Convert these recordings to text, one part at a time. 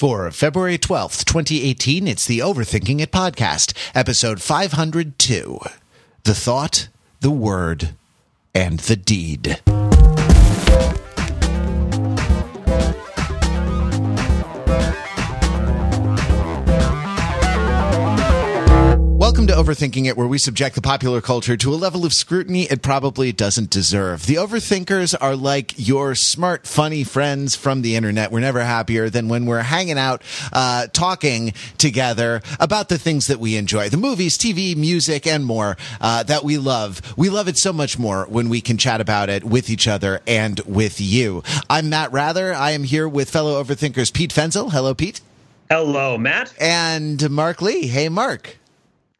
For February 12th, 2018, it's the Overthinking It podcast, episode 502 The Thought, the Word, and the Deed. Overthinking It, where we subject the popular culture to a level of scrutiny it probably doesn't deserve. The Overthinkers are like your smart, funny friends from the internet. We're never happier than when we're hanging out, uh, talking together about the things that we enjoy the movies, TV, music, and more uh, that we love. We love it so much more when we can chat about it with each other and with you. I'm Matt Wrather. I am here with fellow Overthinkers Pete Fenzel. Hello, Pete. Hello, Matt. And Mark Lee. Hey, Mark.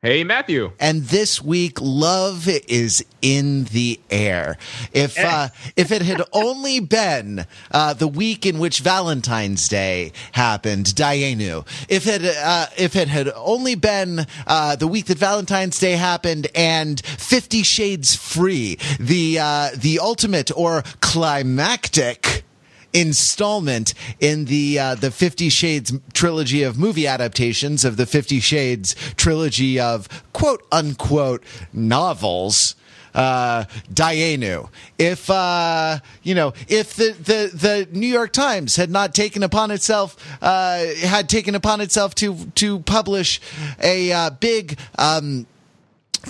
Hey, Matthew. And this week, love is in the air. If uh, if it had only been uh, the week in which Valentine's Day happened, Dayenu. If it uh, if it had only been uh, the week that Valentine's Day happened and Fifty Shades Freed, the uh, the ultimate or climactic installment in the uh, the Fifty Shades trilogy of movie adaptations of the Fifty Shades trilogy of quote unquote novels. Uh, Dayenu. If uh, you know, if the, the the New York Times had not taken upon itself uh, had taken upon itself to to publish a uh, big um,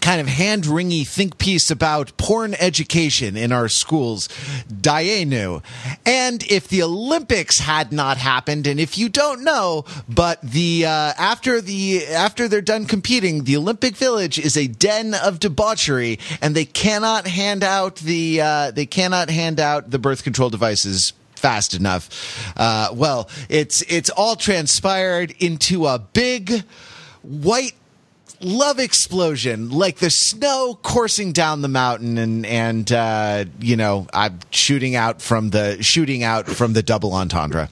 kind of hand wringy think piece about porn education in our schools, Dayenu. And if the Olympics had not happened, and if you don't know, but the uh, after the after they're done competing, the Olympic Village is a den of debauchery, and they cannot hand out the uh, they cannot hand out the birth control devices fast enough. Uh, well, it's it's all transpired into a big white love explosion like the snow coursing down the mountain and and uh, you know I'm shooting out from the shooting out from the double entendre.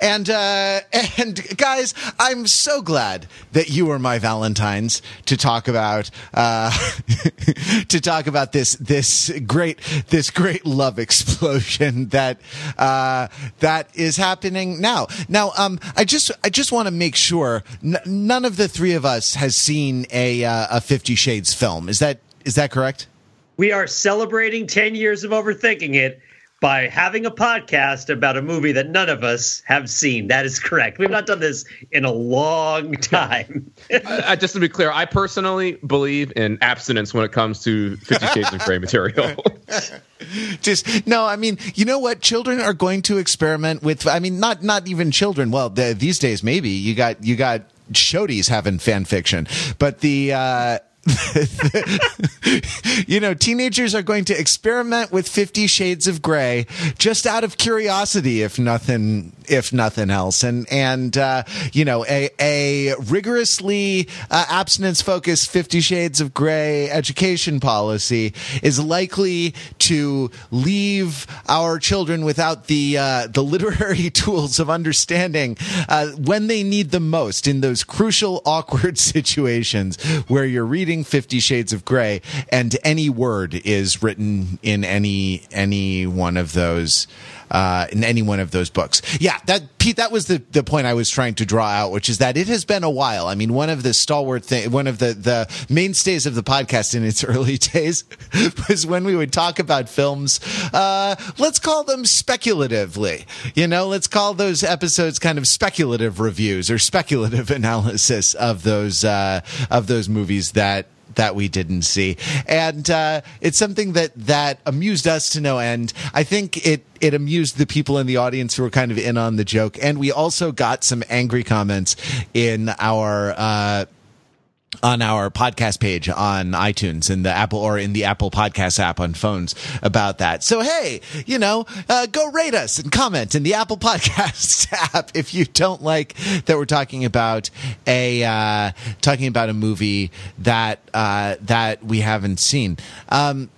And uh, and guys I'm so glad that you were my Valentines to talk about uh, to talk about this this great this great love explosion that uh, that is happening now. Now um I just I just want to make sure n- none of the three of us has seen a uh, a Fifty Shades film. Is that is that correct? We are celebrating 10 years of overthinking it by having a podcast about a movie that none of us have seen. That is correct. We've not done this in a long time. uh, just to be clear, I personally believe in abstinence when it comes to Fifty Shades of Grey material. just no i mean you know what children are going to experiment with i mean not not even children well the, these days maybe you got you got Shodies having fan fiction, but the. Uh, you know, teenagers are going to experiment with Fifty Shades of Grey just out of curiosity, if nothing, if nothing else. And and uh, you know, a a rigorously uh, abstinence focused Fifty Shades of Grey education policy is likely to leave our children without the uh, the literary tools of understanding uh, when they need them most in those crucial, awkward situations where you're reading Fifty Shades of Grey and any word is written in any any one of those uh, in any one of those books. Yeah, that Pete, that was the, the point I was trying to draw out, which is that it has been a while. I mean, one of the stalwart thing, one of the the mainstays of the podcast in its early days was when we would talk about films. Uh, let's call them speculatively. You know, let's call those episodes kind of speculative reviews or speculative analysis of those uh, of those movies that that we didn't see, and uh, it's something that that amused us to no end. I think it it amused the people in the audience who were kind of in on the joke, and we also got some angry comments in our. Uh, on our podcast page on iTunes in the Apple or in the Apple Podcast app on phones about that. So hey, you know, uh, go rate us and comment in the Apple Podcast app if you don't like that we're talking about a uh, talking about a movie that uh, that we haven't seen. Um,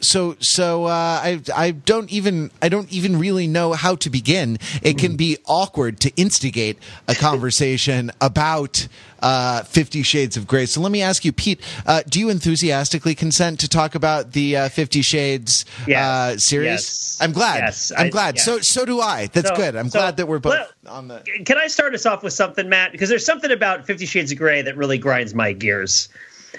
so so uh, I I don't even I don't even really know how to begin. It can be awkward to instigate a conversation about uh, Fifty Shades of Grey. So let me ask you, Pete, uh, do you enthusiastically consent to talk about the uh, Fifty Shades uh, series? Yes. I'm glad. Yes. I'm I- glad. yes. So so do I. That's So- good. I'm so glad that we're both let- on the. Can I start us off with something, Matt? Because there's something about Fifty Shades of Grey that really grinds my gears,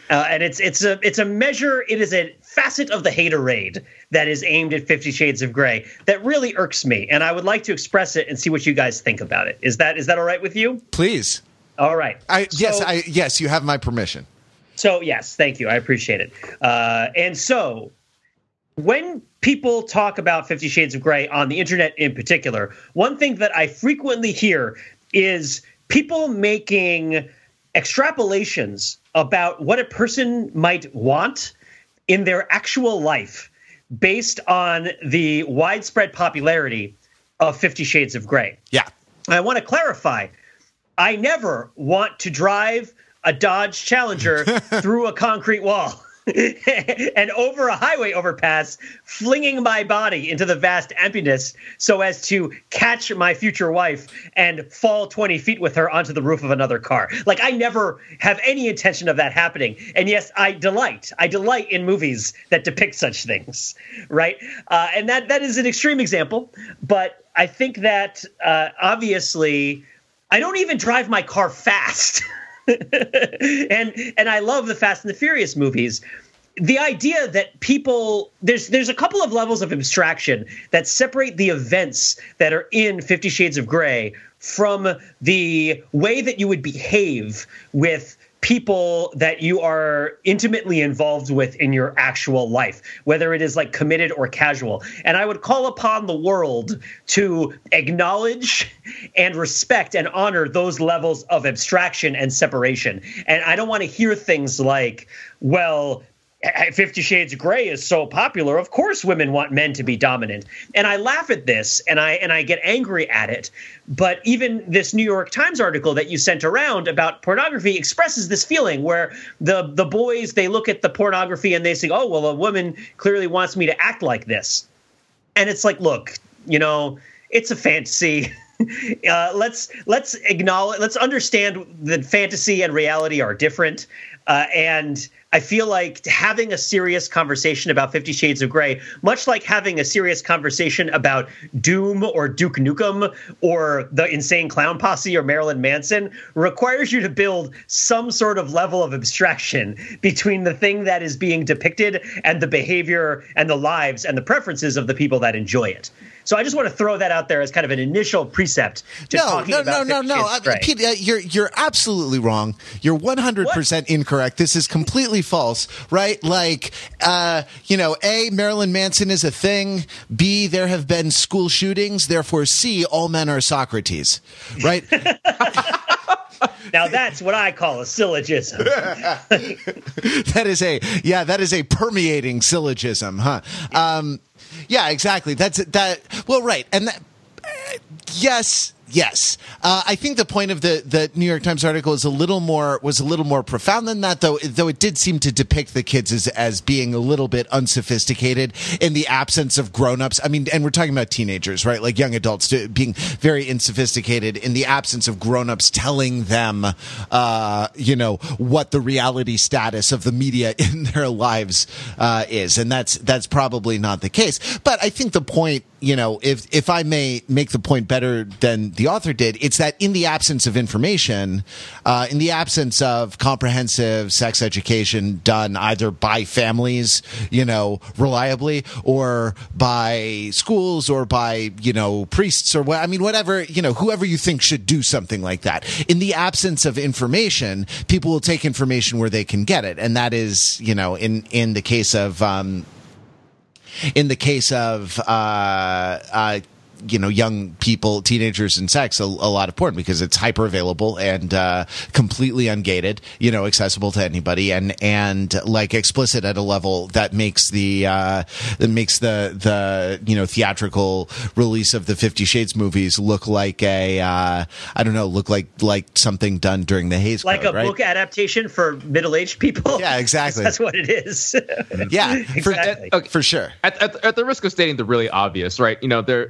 uh, and it's it's a it's a measure. It is a facet of the haterade that is aimed at Fifty Shades of Grey that really irks me, and I would like to express it and see what you guys think about it. Is that is that all right with you? Please. All right. I yes I yes you have my permission. So yes, thank you. I appreciate it. Uh, and so, when people talk about Fifty Shades of Grey on the internet, in particular, one thing that I frequently hear is people making extrapolations about what a person might want in their actual life based on the widespread popularity of Fifty Shades of Grey. Yeah. I want to clarify. I never want to drive a Dodge Challenger through a concrete wall and over a highway overpass, flinging my body into the vast emptiness so as to catch my future wife and fall 20 feet with her onto the roof of another car. Like, I never have any intention of that happening. And yes, I delight. I delight in movies that depict such things, right? Uh, and that that is an extreme example, but I think that uh, obviously I don't even drive my car fast. and and I love the Fast and the Furious movies. The idea that people there's there's a couple of levels of abstraction that separate the events that are in 50 Shades of Grey from the way that you would behave with people that you are intimately involved with in your actual life, whether it is like committed or casual. And I would call upon the world to acknowledge and respect and honor those levels of abstraction and separation. And I don't want to hear things like, well, Fifty Shades of Grey is so popular. Of course, women want men to be dominant, and I laugh at this, and I and I get angry at it. But even this New York Times article that you sent around about pornography expresses this feeling where the the boys they look at the pornography and they say, "Oh, well, a woman clearly wants me to act like this," and it's like, look, you know, it's a fantasy. Uh, let's let's acknowledge let's understand that fantasy and reality are different uh, and I feel like having a serious conversation about Fifty Shades of Grey, much like having a serious conversation about Doom or Duke Nukem or the Insane Clown Posse or Marilyn Manson, requires you to build some sort of level of abstraction between the thing that is being depicted and the behavior and the lives and the preferences of the people that enjoy it. So I just want to throw that out there as kind of an initial precept to no, talking no, about no, no, 50 no, Shades I. Pete, uh, you're you're absolutely wrong. You're 100 percent incorrect. This is completely false, right? Like, uh, you know, a Marilyn Manson is a thing. B there have been school shootings. Therefore, C all men are Socrates, right? Now that's what I call a syllogism. that is a yeah, that is a permeating syllogism, huh? Um, yeah, exactly. That's that. Well, right, and that. Yes, yes. Uh, I think the point of the, the New York Times article is a little more was a little more profound than that, though. Though it did seem to depict the kids as as being a little bit unsophisticated in the absence of grown ups. I mean, and we're talking about teenagers, right? Like young adults to, being very unsophisticated in the absence of grown ups telling them, uh, you know, what the reality status of the media in their lives uh, is, and that's that's probably not the case. But I think the point you know, if if I may make the point better than the author did, it's that in the absence of information, uh, in the absence of comprehensive sex education done either by families, you know, reliably, or by schools, or by you know priests, or what I mean, whatever you know, whoever you think should do something like that. In the absence of information, people will take information where they can get it, and that is, you know, in in the case of. Um, in the case of uh, uh, you know young people, teenagers, and sex a, a lot of porn because it's hyper available and uh, completely ungated, you know, accessible to anybody, and and like explicit at a level that makes the uh, that makes the the you know theatrical release of the Fifty Shades movies look like a uh, I don't know, look like like something done during the Hays like Code, a right? book adaptation for middle-aged people. Yeah, exactly. That's what it is. yeah, for, Exactly. Okay. for sure. at, at, at the risk of stating the really obvious, right? You know, there.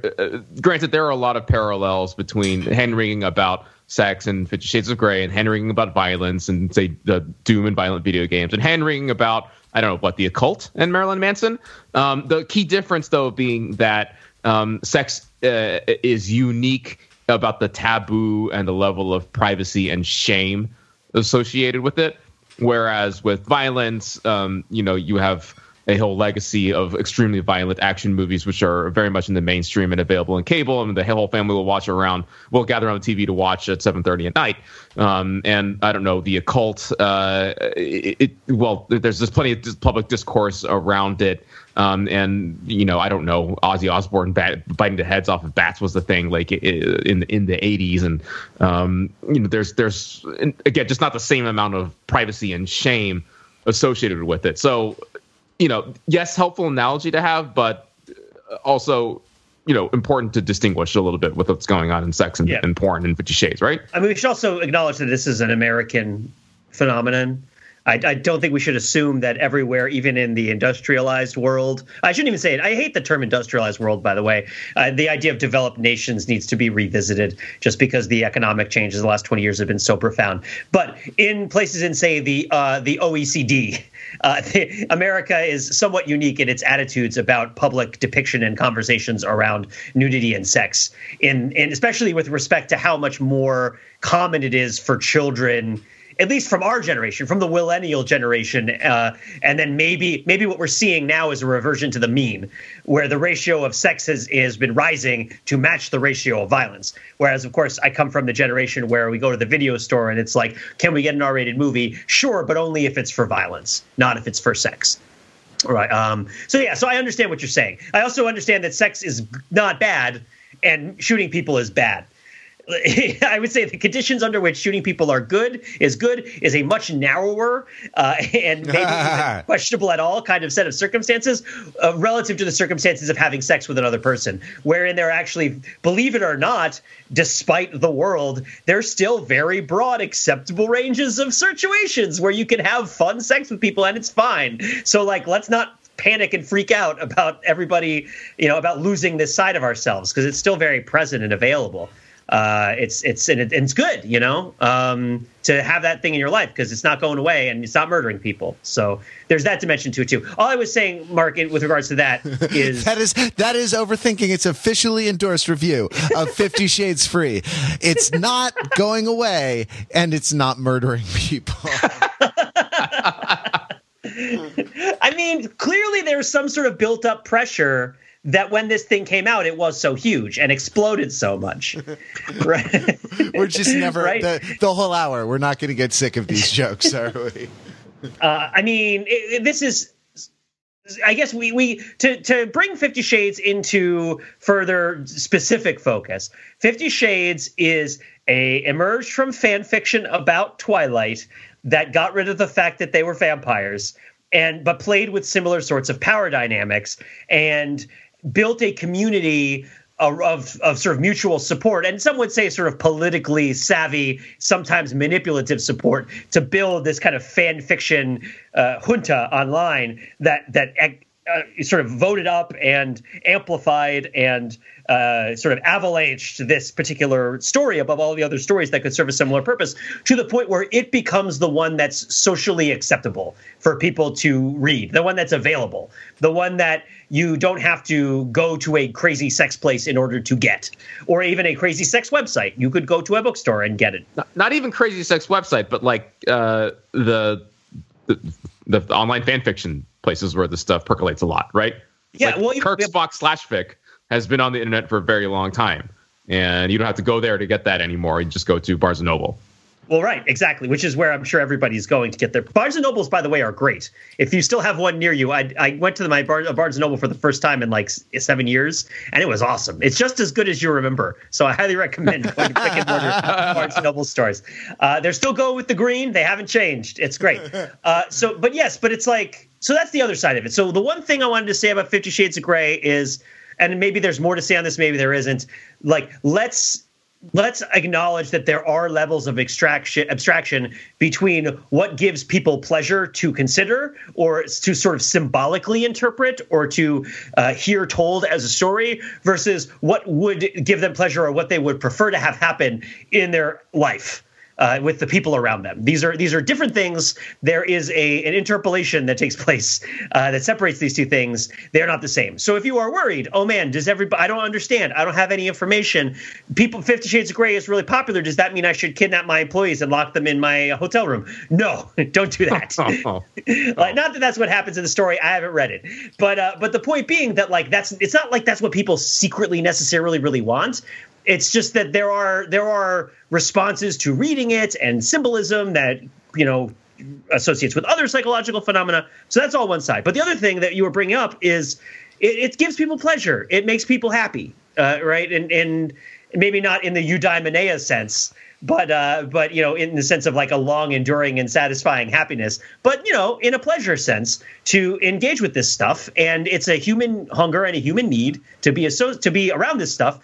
Granted, there are a lot of parallels between hand wringing about sex and Fifty Shades of Grey, and hand wringing about violence and say the doom and violent video games, and hand wringing about I don't know what the occult and Marilyn Manson. Um, the key difference, though, being that um, sex uh, is unique about the taboo and the level of privacy and shame associated with it. Whereas with violence, um, you know, you have a whole legacy of extremely violent action movies, which are very much in the mainstream and available in cable, and the whole family will watch around. Will gather on the TV to watch at seven thirty at night. Um, and I don't know the occult. Uh, it, it, well, there's just plenty of public discourse around it. Um, and you know, I don't know, Ozzy Osbourne bat, biting the heads off of bats was the thing, like in in the '80s, and um, you know, there's there's again just not the same amount of privacy and shame associated with it. So, you know, yes, helpful analogy to have, but also, you know, important to distinguish a little bit with what's going on in sex and, Yeah. and porn and Fifty Shades, right? I mean, we should also acknowledge that this is an American phenomenon. I, I don't think we should assume that everywhere, even in the industrialized world, I shouldn't even say it. I hate the term industrialized world, by the way. Uh, the idea of developed nations needs to be revisited just because the economic changes the last 20 years have been so profound. But in places in, say, the uh, the OECD, uh, the, America is somewhat unique in its attitudes about public depiction and conversations around nudity and sex, in, in especially with respect to how much more common it is for children at least from our generation, from the millennial generation, uh, and then maybe maybe what we're seeing now is a reversion to the mean, where the ratio of sex has, has been rising to match the ratio of violence. Whereas, of course, I come from the generation where we go to the video store and it's like, can we get an R-rated movie? Sure, but only if it's for violence, not if it's for sex. Right. Um, so yeah. So I understand what you're saying. I also understand that sex is not bad, and shooting people is bad. I would say the conditions under which shooting people are good is good is a much narrower uh, and maybe questionable at all kind of set of circumstances uh, relative to the circumstances of having sex with another person, wherein they're actually, believe it or not, despite the world, there's still very broad acceptable ranges of situations where you can have fun sex with people and it's fine. So like, let's not panic and freak out about everybody, you know, about losing this side of ourselves because it's still very present and available uh, it's it's and, it, and it's good, you know, um, to have that thing in your life because it's not going away and it's not murdering people. So there's that dimension to it too. All I was saying, Mark, in- with regards to that is That is that is overthinking. It's officially endorsed review of Fifty Shades Freed. It's not going away, and it's not murdering people. I mean, clearly there's some sort of built up pressure that when this thing came out, it was so huge and exploded so much. right? We're just never Right. the, the whole hour. We're not going to get sick of these jokes, are we? Uh, I mean, it, it- this is. I guess we, we to to bring Fifty Shades into further specific focus. Fifty Shades is a emerged from fan fiction about Twilight that got rid of the fact that they were vampires and but played with similar sorts of power dynamics and built a community of, of, sort of mutual support, and some would say sort of politically savvy, sometimes manipulative support to build this kind of fan fiction uh, junta online that that uh, sort of voted up and amplified and uh, sort of avalanched this particular story above all the other stories that could serve a similar purpose to the point where it becomes the one that's socially acceptable for people to read, the one that's available, the one that you don't have to go to a crazy sex place in order to get, or even a crazy sex website. You could go to a bookstore and get it. Not, not even crazy sex website, but like uh, the, the the online fan fiction places where this stuff percolates a lot, right? Yeah, Like well, you- Kirk/Spock slash fic has been on the internet for a very long time, and you don't have to go there to get that anymore. You just go to Barnes and Noble. Well, right, exactly, which is where I'm sure everybody's going to get their Barnes and Nobles. By the way, are great. If you still have one near you, I, I went to my Bar, Barnes and Noble for the first time in like seven years, and it was awesome. It's just as good as you remember. So I highly recommend going to pick and mortar Barnes and Noble stores. Uh, they're still going with the green; they haven't changed. It's great. Uh, so, but yes, but it's like so that's the other side of it. So the one thing I wanted to say about Fifty Shades of Grey is, and maybe there's more to say on this, maybe there isn't. Like, let's let's acknowledge that there are levels of extraction abstraction between what gives people pleasure to consider or to sort of symbolically interpret or to uh, hear told as a story versus what would give them pleasure or what they would prefer to have happen in their life uh, with the people around them. These are these are different things. There is a an interpolation that takes place uh, that separates these two things. They're not the same. So if you are worried, oh man, does everybody? I don't understand. I don't have any information. People, Fifty Shades of Grey is really popular. Does that mean I should kidnap my employees and lock them in my hotel room? No, don't do that. like, not that that's what happens in the story. I haven't read it, but uh, but the point being that like that's it's not like that's what people secretly necessarily really want it's just that there are there are responses to reading it and symbolism that you know associates with other psychological phenomena. So that's all one side. But the other thing that you were bringing up is it, it gives people pleasure. It makes people happy, uh, right? And and maybe not in the eudaimonia sense, but uh, but you know, in the sense of like a long, enduring, and satisfying happiness. But you know, in a pleasure sense, to engage with this stuff, and it's a human hunger and a human need to be so to be around this stuff.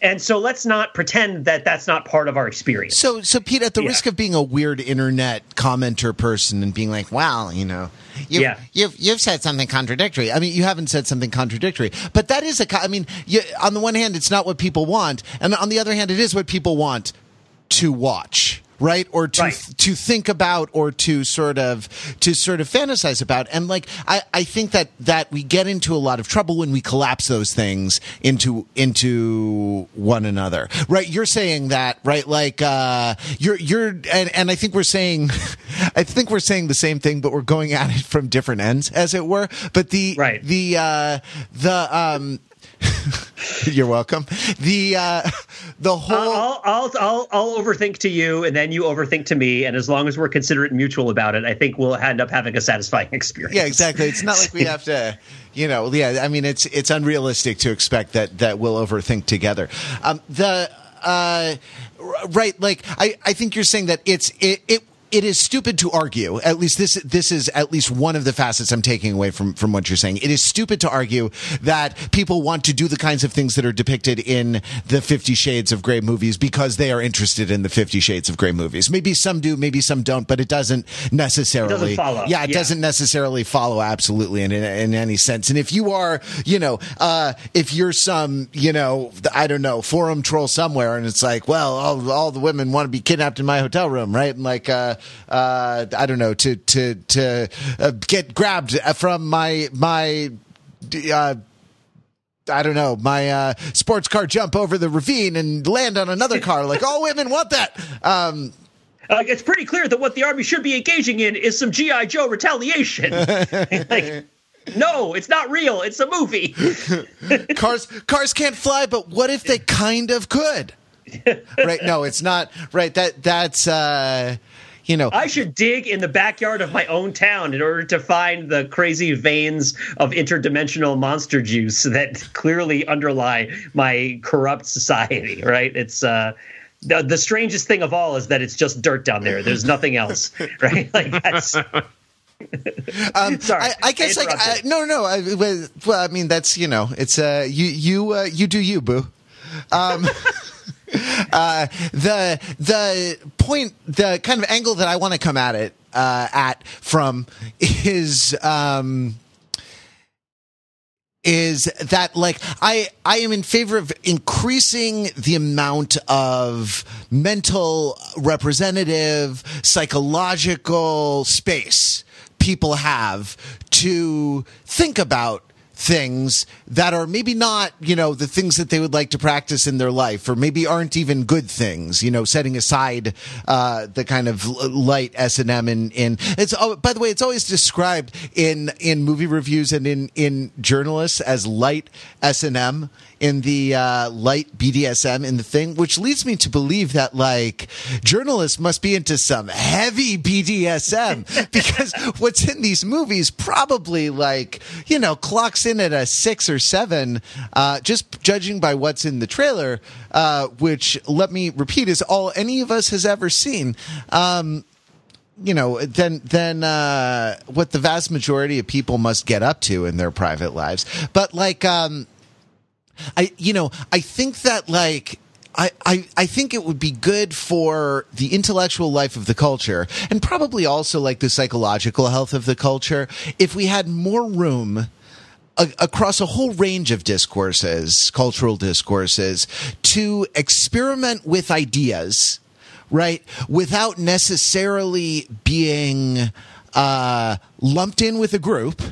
And so let's not pretend that that's not part of our experience. So, so Pete, at the Yeah. risk of being a weird internet commenter person and being like, "Wow, you know, you've, Yeah. you've you've said something contradictory." I mean, you haven't said something contradictory, but that is a. I mean, you, on the one hand, it's not what people want, and on the other hand, it is what people want to watch. Right, or to Right. to think about, or to sort of to sort of fantasize about, and like I, I think that that we get into a lot of trouble when we collapse those things into into one another. Right, you're saying that, right? Like uh, you're you're, and, and I think we're saying, I think we're saying the same thing, but we're going at it from different ends, as it were. But the Right. the uh, the um. You're welcome. The uh, the whole I'll, I'll I'll I'll overthink to you, and then you overthink to me, and as long as we're considerate and mutual about it, I think we'll end up having a satisfying experience. Yeah, exactly. It's not like we have to, you know. Yeah, I mean, it's it's unrealistic to expect that that we'll overthink together. Um, the uh, right, like I I think you're saying that it's it it. It is stupid to argue. At least this this is at least one of the facets I'm taking away from from what you're saying. It is stupid to argue that people want to do the kinds of things that are depicted in the Fifty Shades of Grey movies because they are interested in the Fifty Shades of Grey movies. Maybe some do, maybe some don't, but it doesn't necessarily. follow. Yeah, it Yeah. doesn't necessarily follow absolutely in, in in any sense. And if you are, you know, uh, if you're some, you know, I don't know, forum troll somewhere, and it's like, well, all, all the women want to be kidnapped in my hotel room, right? And like, uh, uh, I don't know, to to to uh, get grabbed from my my. Uh, I don't know, my uh, sports car jump over the ravine and land on another car. Like all women want that. Um, Uh, it's pretty clear that what the army should be engaging in is some GI Joe retaliation. like, no, it's not real. It's a movie. cars cars can't fly but what if they kind of could right no it's not right that that's uh you know I should dig in the backyard of my own town in order to find the crazy veins of interdimensional monster juice that clearly underlie my corrupt society. Right? It's uh, the, the strangest thing of all is that it's just dirt down there. There's nothing else. Right? Like that's. um, Sorry, I, I guess I like I, no no no I, well I mean that's you know it's uh you you uh, you do you boo um uh the the point the kind of angle that I want to come at it uh at from is um is that like I I am in favor of increasing the amount of mental representative psychological space people have to think about things that are maybe not, you know, the things that they would like to practice in their life, or maybe aren't even good things. You know, setting aside uh, the kind of light S and M in in it's. Oh, by the way, it's always described in in movie reviews and in in journalists as light S and M. in the uh, light BDSM in the thing, which leads me to believe that like journalists must be into some heavy BDSM because what's in these movies probably like you know clocks in at a six or seven, uh, just judging by what's in the trailer, uh, which let me repeat is all any of us has ever seen. Um, you know, then then uh, what the vast majority of people must get up to in their private lives. But like, um, I you know, I think that like. I, I, I think it would be good for the intellectual life of the culture and probably also like the psychological health of the culture if we had more room a, across a whole range of discourses, cultural discourses, to experiment with ideas right? Without necessarily being uh, lumped in with a group,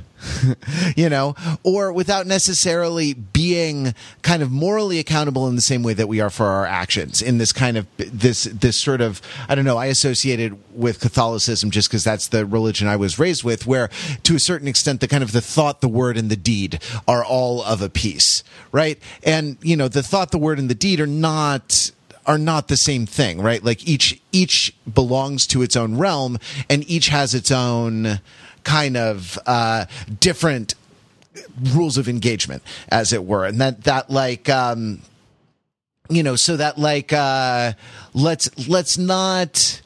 you know, or without necessarily being kind of morally accountable in the same way that we are for our actions in this kind of this this sort of I don't know I associated with Catholicism just because that's the religion I was raised with where to a certain extent the kind of the thought the word and the deed are all of a piece right? And you know the thought the word and the deed are not are not the same thing, right? Like each each belongs to its own realm, and each has its own kind of uh, different rules of engagement, as it were, and that that like. Um, you know, so that like, uh, let's let's not,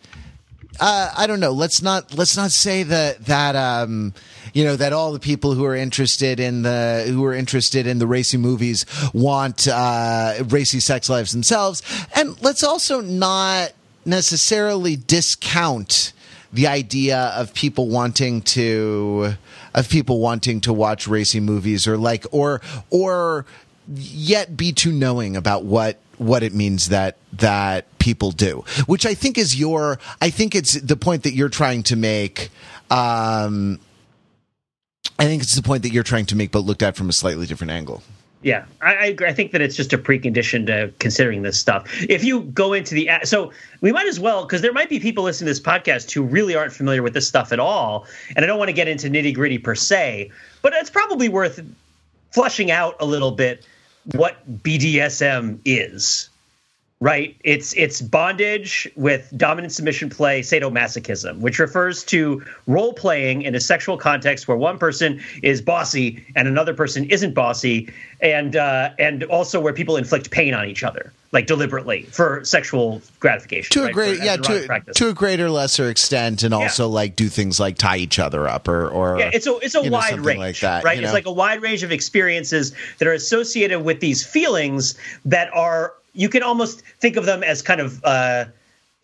uh, I don't know, let's not let's not say that that um, you know that all the people who are interested in the who are interested in the racy movies want uh, racy sex lives themselves, and let's also not necessarily discount the idea of people wanting to of people wanting to watch racy movies or like or or yet be too knowing about what what it means that that people do which i think is your i think it's the point that you're trying to make um I think it's the point that you're trying to make, but looked at from a slightly different angle. Yeah, I, I agree. I think that it's just a precondition to considering this stuff. If you go into the so we might as well because there might be people listening to this podcast who really aren't familiar with this stuff at all, and I don't want to get into nitty gritty per se, but it's probably worth flushing out a little bit what BDSM is right? It's it's bondage with dominant submission play, sadomasochism, which refers to role playing in a sexual context where one person is bossy and another person isn't bossy, and uh, and also where people inflict pain on each other, like deliberately for sexual gratification. To right? a great, for, yeah, to, to a greater lesser extent, and also yeah. like do things like tie each other up or or yeah, it's a it's a wide know, range, like that, right? It's know? like a wide range of experiences that are associated with these feelings that are you can almost think of them as kind of uh,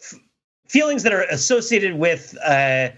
f- feelings that are associated with uh,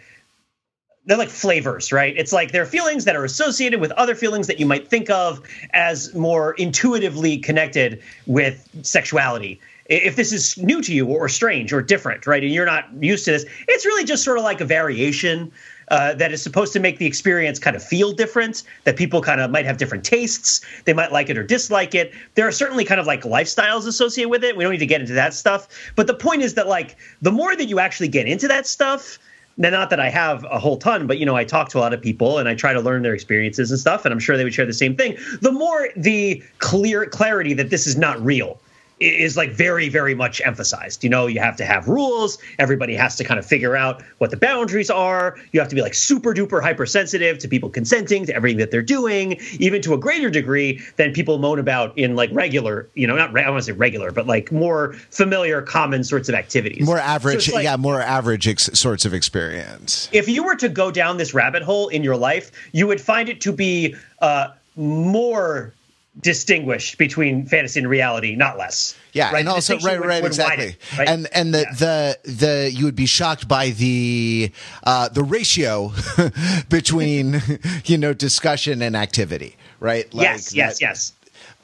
they're like flavors, right? It's like they're feelings that are associated with other feelings that you might think of as more intuitively connected with sexuality. If this is new to you or strange or different, right, and you're not used to this, it's really just sort of like a variation uh, that is supposed to make the experience kind of feel different, that people kind of might have different tastes. They might like it or dislike it. There are certainly kind of like lifestyles associated with it. We don't need to get into that stuff. But the point is that, like, the more that you actually get into that stuff, now, not that I have a whole ton, but you know, I talk to a lot of people and I try to learn their experiences and stuff, and I'm sure they would share the same thing. The more the clear clarity that this is not real, is like very very much emphasized. You know you have to have rules. Everybody has to kind of figure out what the boundaries are. You have to be like super duper hypersensitive to people consenting to everything that they're doing. Even to a greater degree than people moan about in like regular you know not i want to say regular but like more familiar common sorts of activities. More average so like, yeah more average ex- sorts of experience. If you were to go down this rabbit hole in your life you would find it to be uh, more distinguished between fantasy and reality, not less. Yeah, right? and also right, right, would exactly. right? And and the, yeah. the the you would be shocked by the uh, the ratio between you know discussion and activity, right? Like yes, yes, that, yes.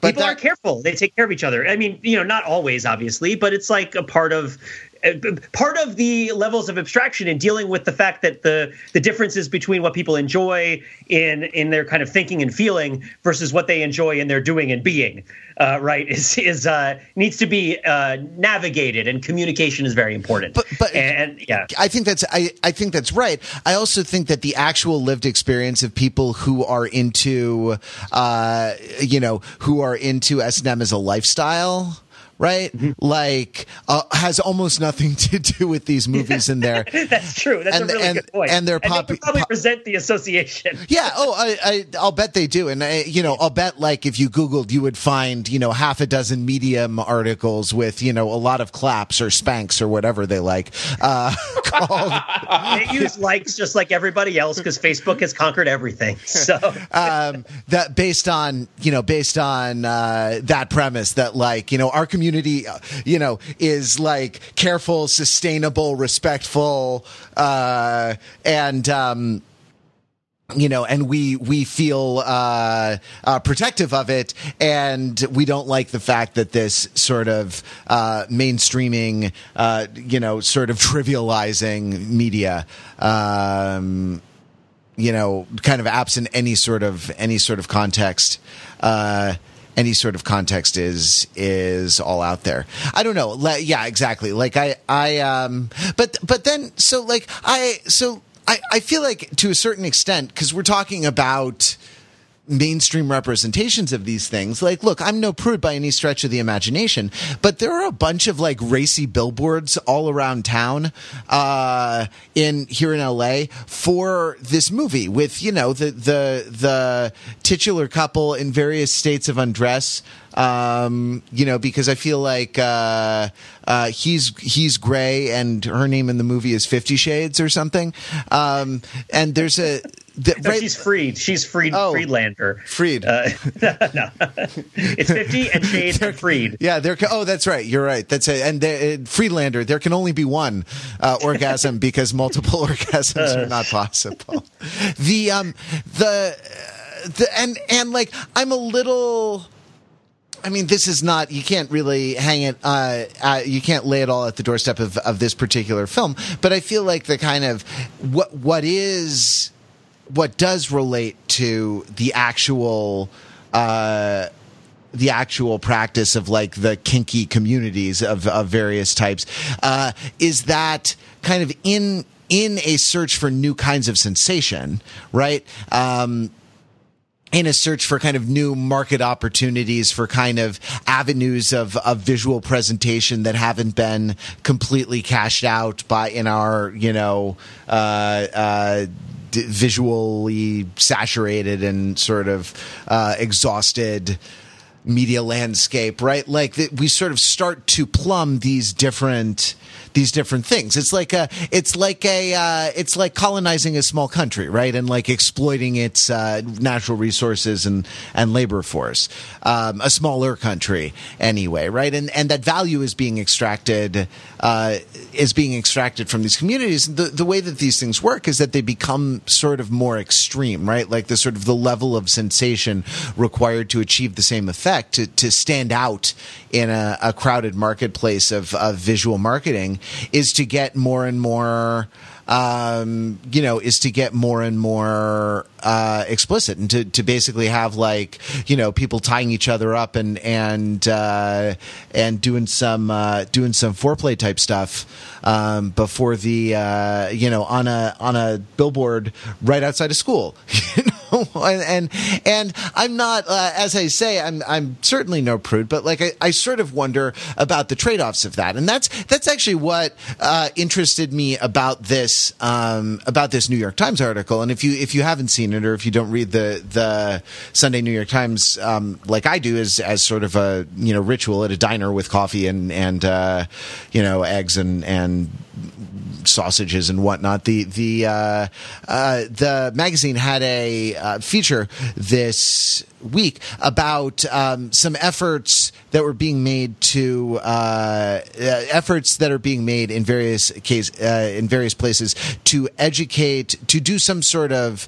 But People that, are careful. They take care of each other. I mean, you know, not always, obviously, but it's like a part of part of the levels of abstraction in dealing with the fact that the the differences between what people enjoy in in their kind of thinking and feeling versus what they enjoy in their doing and being uh, right is is uh, needs to be uh, navigated and communication is very important. But, but and, yeah. I think that's I, I think that's right. I also think that the actual lived experience of people who are into uh, you know who are into S&M as a lifestyle right? Mm-hmm. Like uh, has almost nothing to do with these movies in there. That's true. That's and, a really and, good point. And they're pop- and they probably resent the association. Yeah. Oh, I, I will bet they do. And I, you know, I'll bet like if you Googled, you would find you know half a dozen Medium articles with you know a lot of claps or spanks or whatever they like. Uh, called. they use likes just like everybody else because Facebook has conquered everything. So um, that based on you know based on uh, that premise that like you know our community community, uh, you know, is like careful, sustainable, respectful, uh, and, um, you know, and we we feel uh, uh, protective of it, and we don't like the fact that this sort of uh, mainstreaming, uh, you know, sort of trivializing media, um, you know, kind of absent any sort of any sort of context. Any sort of context is is all out there. I don't know. Le- yeah, exactly. Like I I um but but then so like I so I I feel like to a certain extent cuz we're talking about mainstream representations of these things. Like, look, I'm no prude by any stretch of the imagination, but there are a bunch of like racy billboards all around town, uh, in here in LA for this movie with, you know, the, the, the titular couple in various states of undress. Um, you know, because I feel like uh, uh, he's he's gray and her name in the movie is Fifty Shades or something. Um, and there's a the, no, right, she's freed. She's freed. Oh, Friedlander. Freed. Uh, no, it's fifty and Shades and Freed. Yeah, there. Oh, that's right. You're right. That's it. And uh, Friedlander. There can only be one uh, orgasm because multiple orgasms are not possible. The um the the and and like I'm a little. I mean, this is not. You can't really hang it. Uh, uh, you can't lay it all at the doorstep of, of this particular film. But I feel like the kind of what what is what does relate to the actual uh, the actual practice of like the kinky communities of, of various types uh, is that kind of in in a search for new kinds of sensation, right? Um, in a search for kind of new market opportunities for kind of avenues of, of visual presentation that haven't been completely cashed out by in our you know uh, uh, visually saturated and sort of uh, exhausted media landscape, right? Like we sort of start to plumb these different these different things. It's like a, it's like a, uh, it's like colonizing a small country, right? And like exploiting its uh, natural resources and and labor force. Um, a smaller country, anyway, right? And and that value is being extracted, uh, is being extracted from these communities. The the way that these things work is that they become sort of more extreme, right? Like the sort of the level of sensation required to achieve the same effect to to stand out in a, a crowded marketplace of, of visual marketing is to get more and more um, you know, is to get more and more uh, explicit and to, to basically have like you know people tying each other up and and uh, and doing some uh, doing some foreplay type stuff um, before the uh, you know on a on a billboard right outside of school. You know? and and I'm not, uh, as I say, I'm I'm certainly no prude, but like I, I sort of wonder about the trade offs of that, and that's that's actually what uh, interested me about this um, about this New York Times article. And if you if you haven't seen it or if you don't read the the Sunday New York Times um, like I do, as as sort of a you know ritual at a diner with coffee and and uh, you know eggs and and sausages and whatnot. The the uh, uh, the magazine had a uh, feature this week about um, some efforts that were being made to uh, uh, efforts that are being made in various case uh, in various places to educate to do some sort of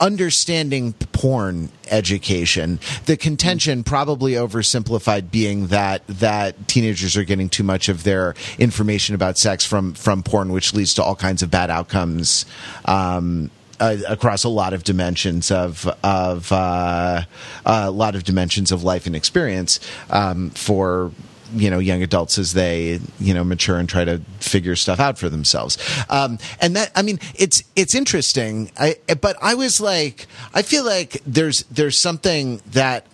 understanding porn education. The contention, probably oversimplified, being that that teenagers are getting too much of their information about sex from from porn, which leads to all kinds of bad outcomes. Um, uh, across a lot of dimensions of of uh, a lot of dimensions of life and experience um, for you know young adults as they you know mature and try to figure stuff out for themselves. Um, and that i mean it's it's interesting. I, but i was like i feel like there's there's something that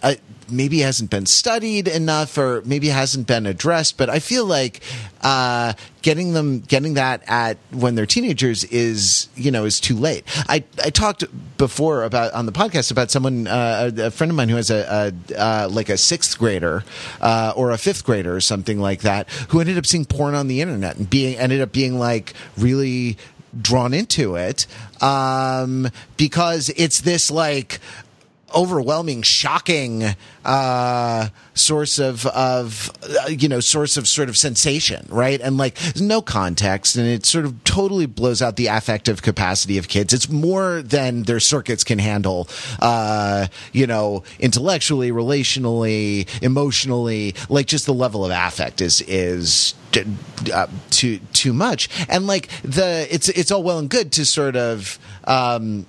maybe hasn't been studied enough or maybe hasn't been addressed but i feel like uh, getting them getting that at when they're teenagers is you know is too late. I i talked before about on the podcast about someone uh, a friend of mine who has a, a uh, like a sixth grader uh, or a fifth grader or something like that who ended up seeing porn on the internet and being ended up being like really drawn into it um, because it's this like overwhelming, shocking uh, source of of uh, you know source of sort of sensation, right? And like no context, and it sort of totally blows out the affective capacity of kids. It's more than their circuits can handle, uh, you know, intellectually, relationally, emotionally. Like just the level of affect is is uh, too too much, and like the it's it's all well and good to sort of. Um,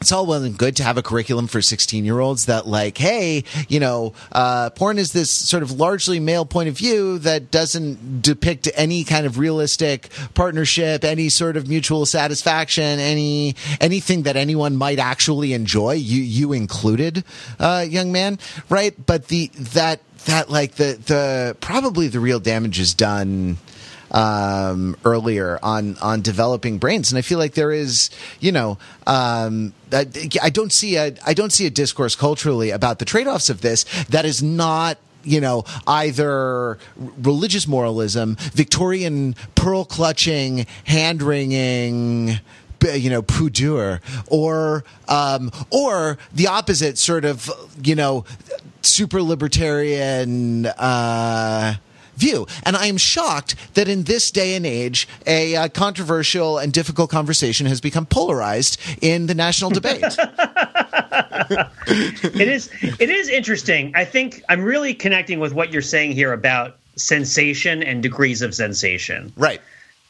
it's all well and good to have a curriculum for 16 year olds that like hey you know uh, porn is this sort of largely male point of view that doesn't depict any kind of realistic partnership any sort of mutual satisfaction any anything that anyone might actually enjoy you you included uh, young man right? But the that that like the the probably the real damage is done um, earlier on on developing brains, and I feel like there is, you know, um, I, I don't see a I don't see a discourse culturally about the trade offs of this that is not you know, either religious moralism, Victorian pearl clutching, hand wringing, you know, pudeur, or um, or the opposite sort of, you know, super libertarian. Uh, view. And I am shocked that in this day and age, a uh, controversial and difficult conversation has become polarized in the national debate. it is it is interesting. I think I'm really connecting with what you're saying here about sensation and degrees of sensation. Right.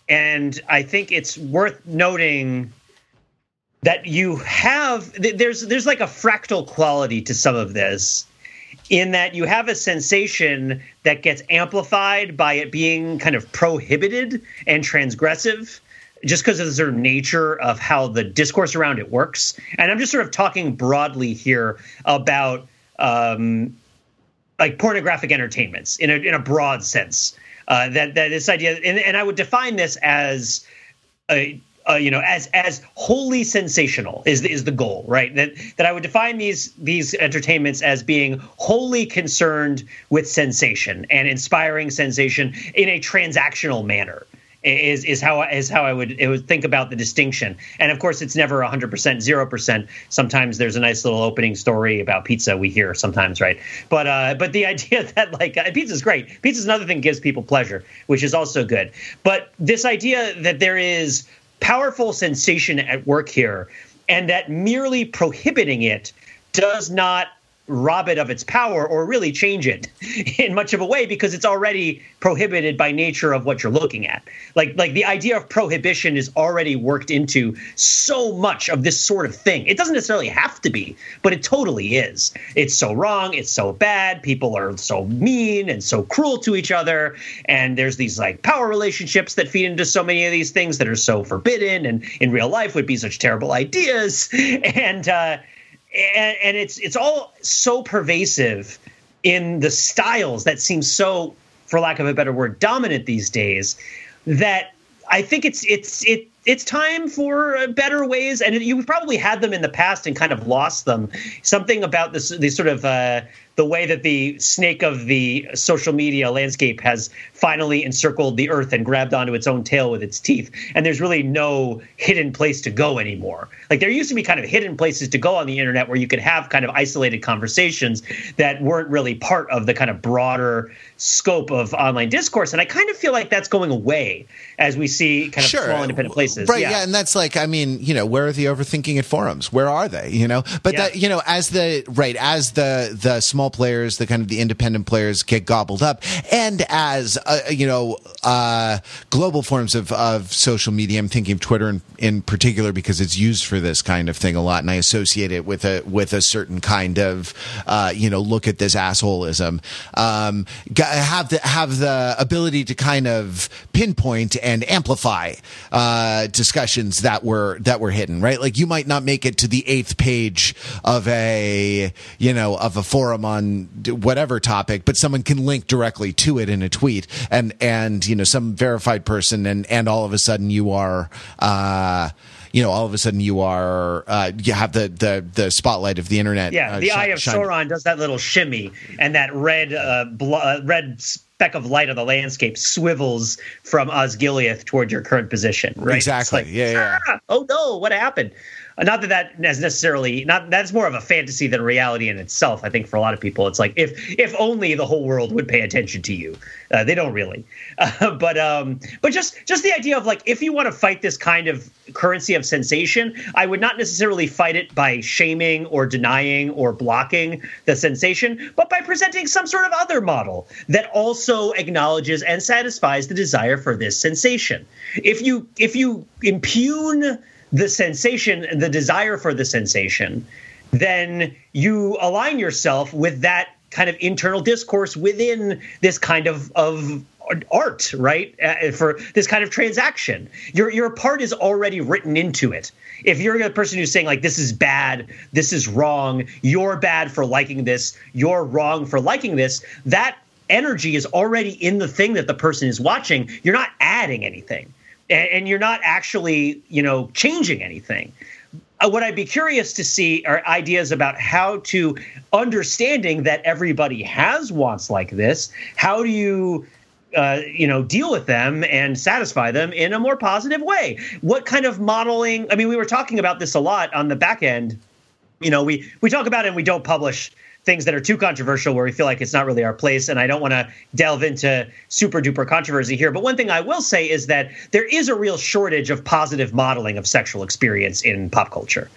And I think it's worth noting that you have there's there's like a fractal quality to some of this in that you have a sensation that gets amplified by it being kind of prohibited and transgressive just because of the sort of nature of how the discourse around it works. And I'm just sort of talking broadly here about um, like pornographic entertainments in a in a broad sense. Uh, that that this idea, and, and I would define this as a uh, you know, as as wholly sensational is is the goal, right? That that I would define these these entertainments as being wholly concerned with sensation and inspiring sensation in a transactional manner. Is is how is how I would it would think about the distinction, and of course it's never hundred percent, zero percent. Sometimes there's a nice little opening story about pizza we hear sometimes, right? But uh, but the idea that like uh, pizza is great, pizza is another thing that gives people pleasure, which is also good. But this idea that there is powerful sensation at work here, and that merely prohibiting it does not rob it of its power or really change it in much of a way because it's already prohibited by nature of what you're looking at. Like like the idea of prohibition is already worked into so much of this sort of thing. It doesn't necessarily have to be, but it totally is. It's so wrong, it's so bad, people are so mean and so cruel to each other and there's these like power relationships that feed into so many of these things that are so forbidden and in real life would be such terrible ideas and uh and, and it's it's all so pervasive in the styles that seem so, for lack of a better word, dominant these days that I think it's it's it it's time for better ways, and you probably had them in the past and kind of lost them. Something about this these sort of uh, the way that the snake of the social media landscape has finally encircled the earth and grabbed onto its own tail with its teeth. And there's really no hidden place to go anymore. Like there used to be kind of hidden places to go on the internet where you could have kind of isolated conversations that weren't really part of the kind of broader scope of online discourse. And I kind of feel like that's going away as we see kind of Sure. small independent places. Right. Yeah. And that's like, I mean, you know, where are the Overthinking It forums? Where are they? You know, but Yeah. that, you know, as the, right, as the, the small players, the kind of the independent players get gobbled up and as, uh, you know, uh, global forms of, of social media, I'm thinking of Twitter in, in particular because it's used for this kind of thing a lot. And I associate it with a, with a certain kind of, uh, you know, look at this assholeism. Um, have the, have the ability to kind of pinpoint and amplify uh, discussions that were that were hidden, right? Like you might not make it to the eighth page of a you know of a forum on d- whatever topic, but someone can link directly to it in a tweet, and and you know some verified person, and and all of a sudden you are. Uh, you know, all of a sudden you are uh, you have the the the spotlight of the internet. Yeah, uh, the shi- eye of shining- Sauron does that little shimmy, and that red, uh, blo- uh, red speck of light on the landscape swivels from Osgiliath toward your current position. Right? Exactly. like, Yeah, yeah. "Ah, oh no, what happened? Not that that is necessarily not. That's more of a fantasy than reality in itself. I think for a lot of people, it's like if if only the whole world would pay attention to you. Uh, they don't really, uh, but um, but just just the idea of like if you want to fight this kind of currency of sensation, I would not necessarily fight it by shaming or denying or blocking the sensation, but by presenting some sort of other model that also acknowledges and satisfies the desire for this sensation. If you if you impugn the sensation, and the desire for the sensation, then you align yourself with that kind of internal discourse within this kind of of art, right? Uh, for this kind of transaction, your your part is already written into it. If you're a person who's saying like this is bad, this is wrong, you're bad for liking this, you're wrong for liking this, that energy is already in the thing that the person is watching. You're not adding anything, and, and you're not actually, you know, changing anything uh, what I'd be curious to see are ideas about how to understanding that everybody has wants like this. How do you, uh, you know, deal with them and satisfy them in a more positive way? What kind of modeling? I mean, we were talking about this a lot on the back end. You know, we we talk about it and we don't publish things that are too controversial where we feel like it's not really our place and i don't want to delve into super duper controversy here. But one thing i will say is that there is a real shortage of positive modeling of sexual experience in pop culture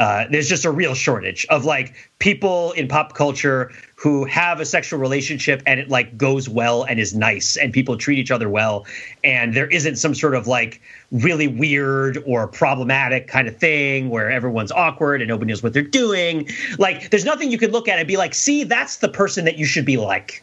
uh, there's just a real shortage of like people in pop culture who have a sexual relationship and it like goes well and is nice and people treat each other well. And there isn't some sort of like really weird or problematic kind of thing where everyone's awkward and nobody knows what they're doing. Like there's nothing you could look at and be like see that's the person that you should be like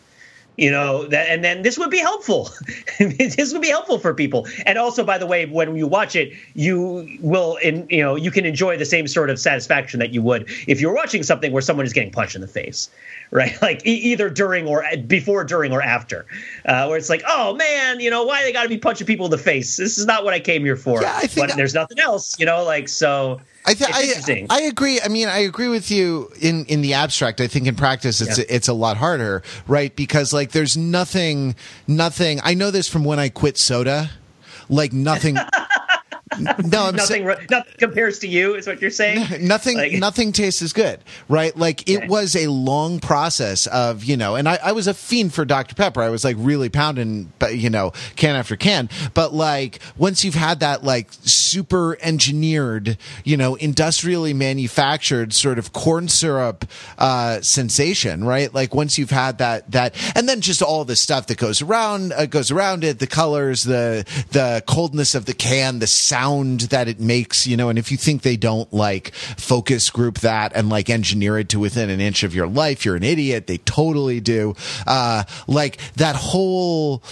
you know that and then this would be helpful. This would be helpful for people. And also by the way when you watch it you will in you know you can enjoy the same sort of satisfaction that you would if you're watching something where someone is getting punched in the face right? Like e- either during or before during or after uh, where it's like oh man you know why they got to be punching people in the face? This is not what i came here for. Yeah, I think- but there's nothing else you know like so I, th-. I I agree. I mean, I agree with you in in the abstract. I think in practice, it's Yeah. it's a lot harder, right? Because like, there's nothing, nothing. I know this from when I quit soda. Like nothing. no, nothing, ru- nothing compares to you is what you're saying? Nothing Like- nothing tastes as good right? Like it Okay. was a long process of you know and I, I was a fiend for dr pepper. I was like really pounding but you know can after can. But like once you've had that like super engineered you know industrially manufactured sort of corn syrup uh sensation right? Like once you've had that that and then just all the stuff that goes around uh, goes around it the colors the the coldness of the can the sound that it makes you know and if you think they don't like focus group that and like engineer it to within an inch of your life you're an idiot. They totally do. Uh like that whole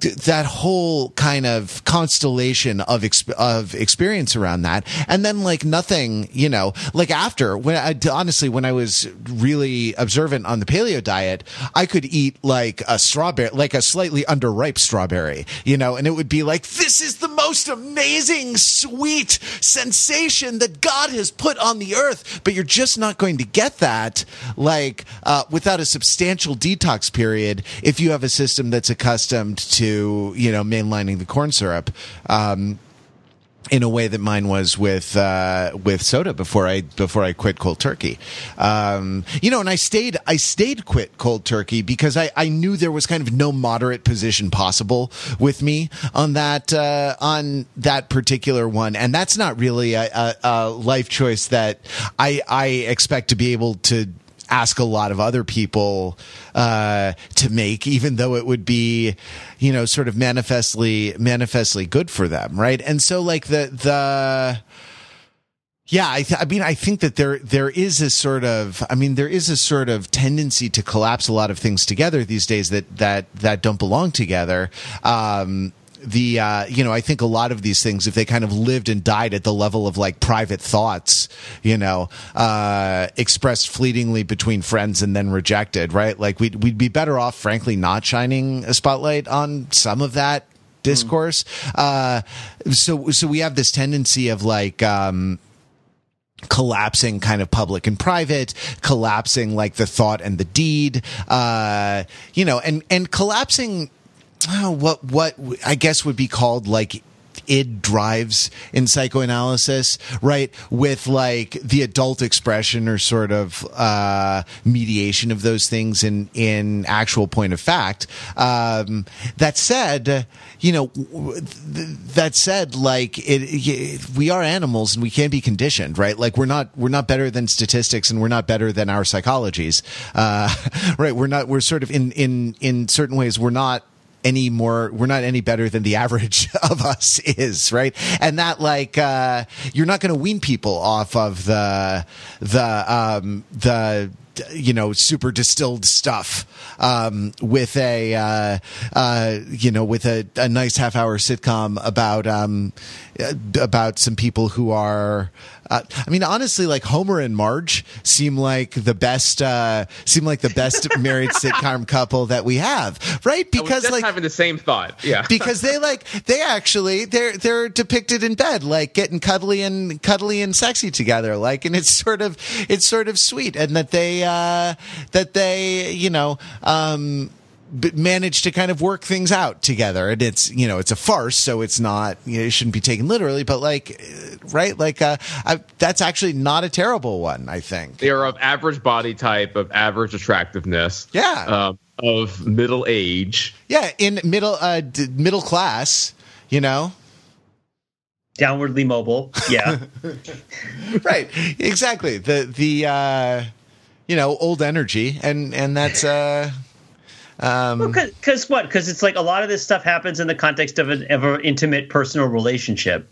that whole kind of constellation of of experience around that, and then like nothing, you know, like after when I honestly when I was really observant on the paleo diet, I could eat like a strawberry, like a slightly underripe strawberry, you know, and it would be like this is the most amazing sweet sensation that God has put on the earth, but you're just not going to get that like uh, without a substantial detox period if you have a system that's accustomed to you know mainlining the corn syrup. Um, in a way that mine was with uh, with soda before I before I quit cold turkey. Um, you know, and I stayed I stayed quit cold turkey because I, I knew there was kind of no moderate position possible with me on that uh, on that particular one, and that's not really a, a, a life choice that I I expect to be able to ask a lot of other people uh, to make, even though it would be, you know, sort of manifestly manifestly good for them, right? And so, like the the. Yeah, I, th- I mean, I think that there there is a sort of, I mean, there is a sort of tendency to collapse a lot of things together these days that that that don't belong together. Um, the uh, you know I think a lot of these things if they kind of lived and died at the level of like private thoughts you know uh, expressed fleetingly between friends and then rejected right? Like we'd we'd be better off frankly not shining a spotlight on some of that discourse. Uh, so so we have this tendency of like um, collapsing kind of public and private, collapsing like the thought and the deed, uh, you know, and, and collapsing oh, what, what I guess would be called like id drives in psychoanalysis, right? With like the adult expression or sort of uh, mediation of those things in in actual point of fact. Um, that said, you know, that said, like it, we are animals and we can't be conditioned, right? Like we're not we're not better than statistics and we're not better than our psychologies, uh, right? We're not we're sort of in in in certain ways we're not any more we're not any better than the average of us is right? And that like uh you're not going to wean people off of the the um the you know super distilled stuff um, with a uh, uh, you know with a, a nice half hour sitcom about um, about some people who are uh, I mean, honestly, like Homer and Marge seem like the best, uh, seem like the best married sitcom couple that we have, right? Because like having the same thought, yeah. because they like they actually they're they're depicted in bed like getting cuddly and cuddly and sexy together, like, and it's sort of it's sort of sweet, and that they uh, that they you know. Um, managed to kind of work things out together. And it's you know it's a farce so it's not you know, it shouldn't be taken literally but like right? Like uh, I, that's actually not a terrible one i think. They are of average body type of average attractiveness yeah. um, of middle age. Yeah in middle uh d- middle class you know? Downwardly mobile yeah. Right exactly. The the uh you know old energy and and that's uh um, because what? Because it's like a lot of this stuff happens in the context of an, an intimate personal relationship,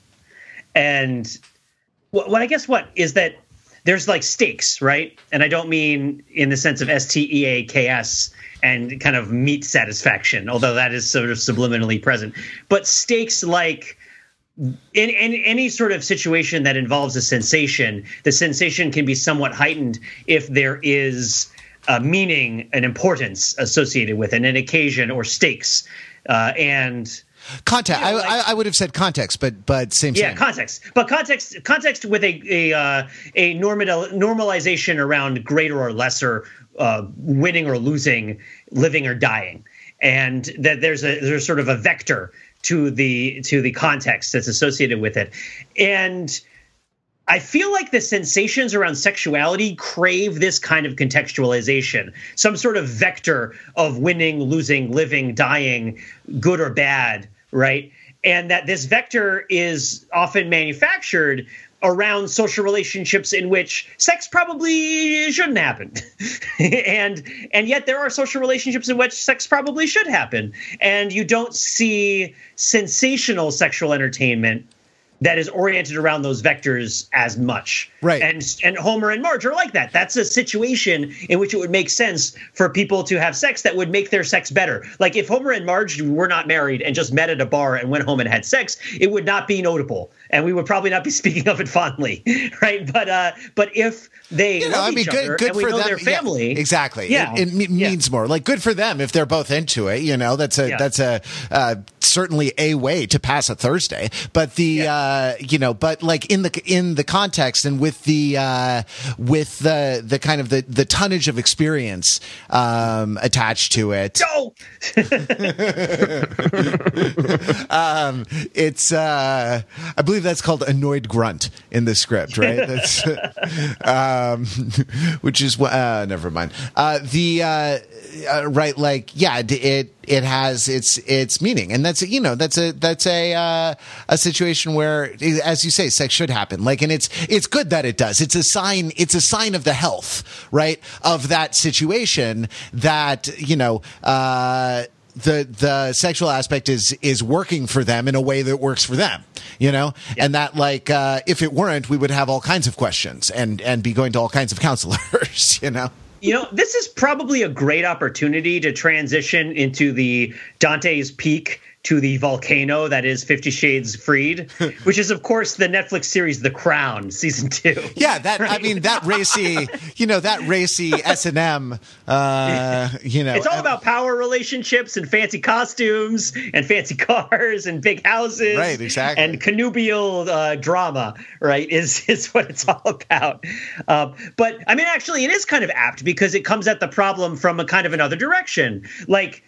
and what, what I guess what is that there's like stakes, right? And I don't mean in the sense of S T E A K S and kind of meat satisfaction, although that is sort of subliminally present, but stakes like. In, in, any sort of situation that involves a sensation, the sensation can be somewhat heightened if there is uh, meaning and importance associated with it, an occasion or stakes, uh, and context. You know, like, I, I, would have said context, but but same. Yeah, same. context, but context context with a a uh, a normal, normalization around greater or lesser, uh, winning or losing, living or dying, and that there's a there's sort of a vector to the to the context that's associated with it, and I feel like the sensations around sexuality crave this kind of contextualization, some sort of vector of winning, losing, living, dying, good or bad, right? And that this vector is often manufactured around social relationships in which sex probably shouldn't happen and and yet there are social relationships in which sex probably should happen and you don't see sensational sexual entertainment that is oriented around those vectors as much. Right. And and Homer and Marge are like that. That's a situation in which it would make sense for people to have sex that would make their sex better. Like if Homer and Marge were not married and just met at a bar and went home and had sex, it would not be notable. And we would probably not be speaking of it fondly. Right. But uh but if they You know, I mean, good, good for them. their family. Yeah, exactly. Yeah. It, it Yeah. means more. Like, good for them if they're both into it. You know, that's a Yeah. that's a uh, certainly a way to pass a Thursday. But the uh, you know, but like in the in the context and with the uh, with the the kind of the the tonnage of experience um, attached to it. No. Um, it's uh, I believe that's called annoyed grunt in the script, right? That's um, which is what. Uh, never mind. Uh, the uh, uh, right, like yeah, it- it has its its meaning, and that's you know that's a that's a uh, a situation where, as you say, sex should happen. Like, and it's it's good that it does. It's a sign. It's a sign of the health, right, of that situation that you know. The the sexual aspect is is working for them in a way that works for them you know? And that like uh if it weren't we would have all kinds of questions and and be going to all kinds of counselors you know? You know, this is probably a great opportunity to transition into the Dante's Peak to the volcano that is Fifty Shades Freed, which is, of course, the Netflix series The Crown, season two. yeah that i mean that racy you know that racy s&m uh you know It's all about power relationships and fancy costumes and fancy cars and big houses. Right, exactly. And connubial uh, drama, right, is, is what it's all about. Um, but I mean, actually, it is kind of apt because it comes at the problem from a kind of another direction. Like,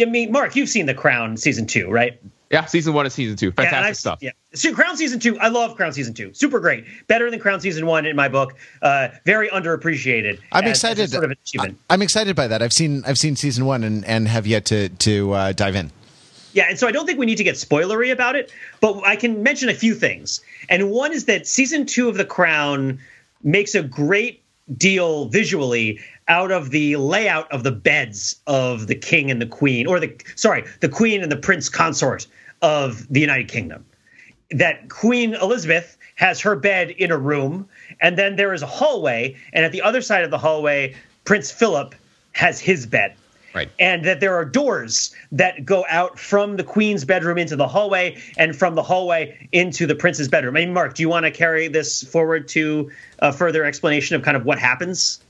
I mean, Mark, you've seen The Crown season two, right? Yeah, season one and season two, fantastic I've- stuff. Yeah, so Crown season two. I love Crown season two. Super great. Better than Crown season one in my book. Uh, very underappreciated. i'm as- as excited sort of an achievement. i'm excited by that i've seen i've seen season one and and have yet to to uh dive in Yeah, and so I don't think we need to get spoilery about it, but I can mention a few things. And one is that season two of The Crown makes a great deal visually out of the layout of the beds of the king and the queen, or the sorry, the queen and the prince consort of the United Kingdom. That Queen Elizabeth has her bed in a room, and then there is a hallway, and at the other side of the hallway, Prince Philip has his bed Right. and that there are doors that go out from the queen's bedroom into the hallway and from the hallway into the prince's bedroom. I mean, Mark, do you want to carry this forward to a further explanation of kind of what happens?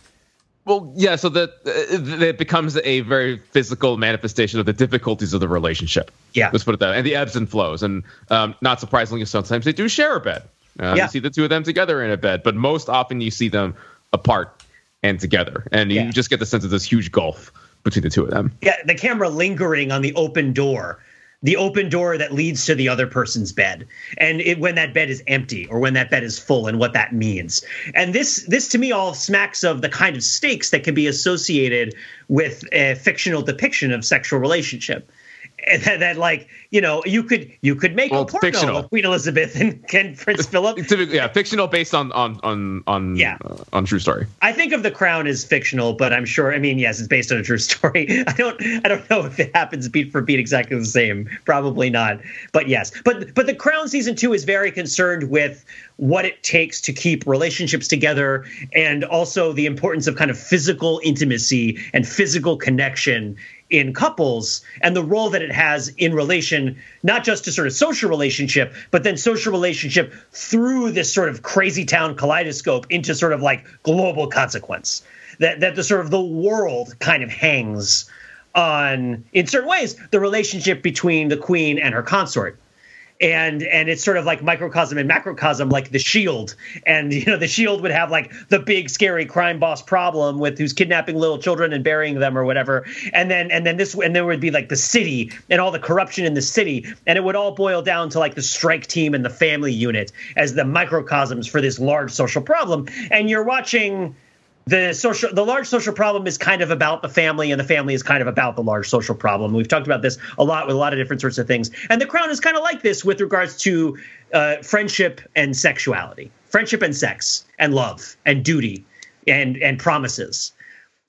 Well, yeah, so that uh, it becomes a very physical manifestation of the difficulties of the relationship. Yeah. let's put it that, way, and the ebbs and flows, and um, not surprisingly, sometimes they do share a bed. Uh, Yeah. You see the two of them together in a bed, but most often you see them apart and together, and you Yeah. just get the sense of this huge gulf between the two of them. Yeah, the camera lingering on the open door, the open door that leads to the other person's bed, and it, when that bed is empty or when that bed is full, and what that means. And this, this to me, all smacks of the kind of stakes that can be associated with a fictional depiction of sexual relationship. That, that, like you know, you could you could make Well, a porno fictional. of Queen Elizabeth and, and Prince Philip. Yeah, fictional based on on on on Yeah. uh, on true story. I think of The Crown as fictional, but I'm sure. I mean, yes, it's based on a true story. I don't. I don't know if it happens beat for beat exactly the same. Probably not. But yes. But but The Crown season two is very concerned with what it takes to keep relationships together, and also the importance of kind of physical intimacy and physical connection in couples and the role that it has in relation not just to sort of social relationship but then social relationship through this sort of crazy town kaleidoscope into sort of like global consequence. That that the sort of the world kind of hangs on in certain ways the relationship between the queen and her consort and and it's sort of like microcosm and macrocosm like the shield. And you know the shield would have like the big scary crime boss problem with who's kidnapping little children and burying them or whatever. And then and then this and there would be like the city and all the corruption in the city. And it would all boil down to like the strike team and the family unit as the microcosms for this large social problem. And you're watching the social the large social problem is kind of about the family and the family is kind of about the large social problem we've talked about this a lot with a lot of different sorts of things and the crown is kind of like this with regards to uh, friendship and sexuality friendship and sex and love and duty and and promises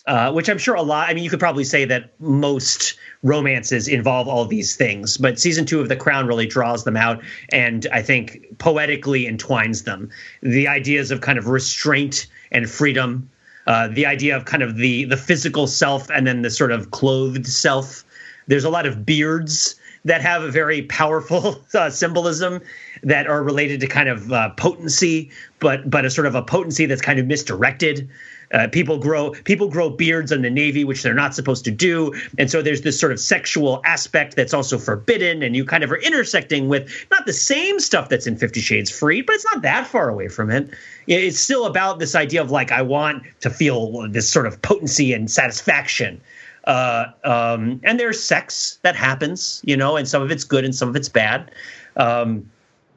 uh, which I'm sure a lot. I mean, you could probably say that most romances involve all these things, but season two of The Crown really draws them out and I think poetically entwines them. The ideas of kind of restraint and freedom, uh, the idea of kind of the the physical self and then the sort of clothed self. There's a lot of beards that have a very powerful uh, symbolism that are related to kind of uh, potency, but but a sort of a potency that's kind of misdirected. Uh, people grow people grow beards in the navy, which they're not supposed to do, and so there's this sort of sexual aspect that's also forbidden, and you kind of are intersecting with not the same stuff that's in Fifty Shades Freed, but it's not that far away from it. It's still about this idea of like I want to feel this sort of potency and satisfaction. Uh, um, and there's sex that happens, you know, and some of it's good and some of it's bad. Um,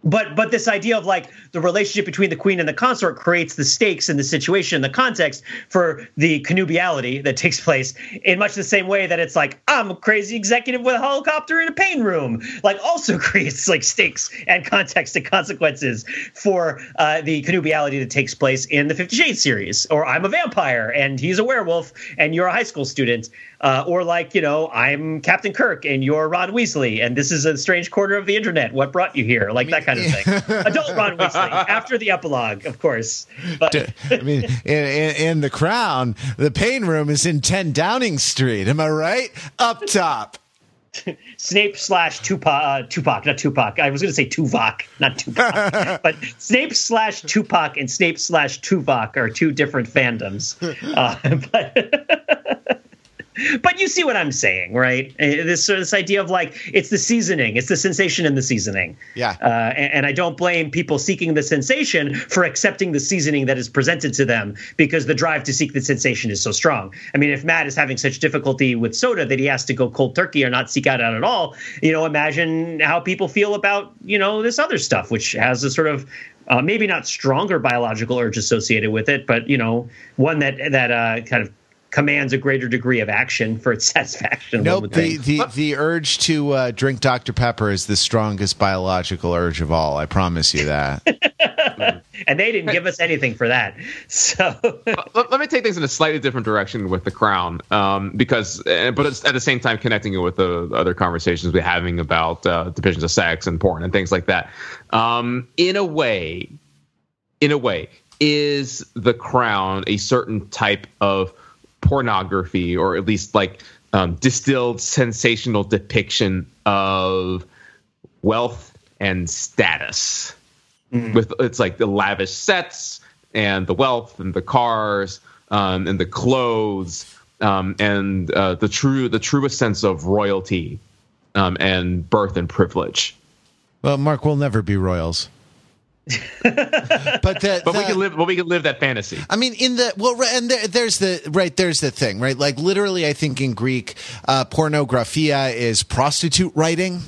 but but this idea of like the relationship between the queen and the consort creates the stakes and the situation the context for the connubiality that takes place in much the same way that it's like i'm a crazy executive with a helicopter in a pain room like also creates like stakes and context and consequences for uh, the connubiality that takes place in the 50 shades series or i'm a vampire and he's a werewolf and you're a high school student uh, or like you know i'm captain kirk and you're ron weasley and this is a strange corner of the internet what brought you here like that kind of thing adult ron weasley after the epilogue of course but I mean, in, in, in the Crown, the pain room is in 10 Downing Street. Am I right? Up top. Snape slash Tupac, uh, Tupac, not Tupac. I was going to say Tuvok, not Tupac. but Snape slash Tupac and Snape slash Tuvok are two different fandoms. Uh, but but you see what I'm saying, right? Uh, This this idea of like it's the seasoning, it's the sensation in the seasoning. Yeah. Uh, and, and I don't blame people seeking the sensation for accepting the seasoning that is presented to them because the drive to seek the sensation is so strong. I mean, if Matt is having such difficulty with soda that he has to go cold turkey or not seek out out at all, you know, imagine how people feel about you know this other stuff, which has a sort of uh, maybe not stronger biological urge associated with it, but you know, one that that uh, kind of commands a greater degree of action for its satisfaction. one Nope. The, the, the urge to uh, drink Dr. Pepper is the strongest biological urge of all. I promise you that. and they didn't give us anything for that. So let, let me take things in a slightly different direction with the crown um, because uh, but it's at the same time connecting it with the other conversations we're having about uh, depictions of sex and porn and things like that um, in a way in a way is the crown a certain type of pornography or at least like um, distilled sensational depiction of wealth and status with it's like the lavish sets and the wealth and the cars um, and the clothes um, and uh, the true the truest sense of royalty um, and birth and privilege. Well, Mark, we'll never be royals. but the, But we the- can live, but we can live that fantasy. I mean, in the well, and there, there's the right. There's the thing, right? Like literally, I think in Greek, uh, pornographia is prostitute writing.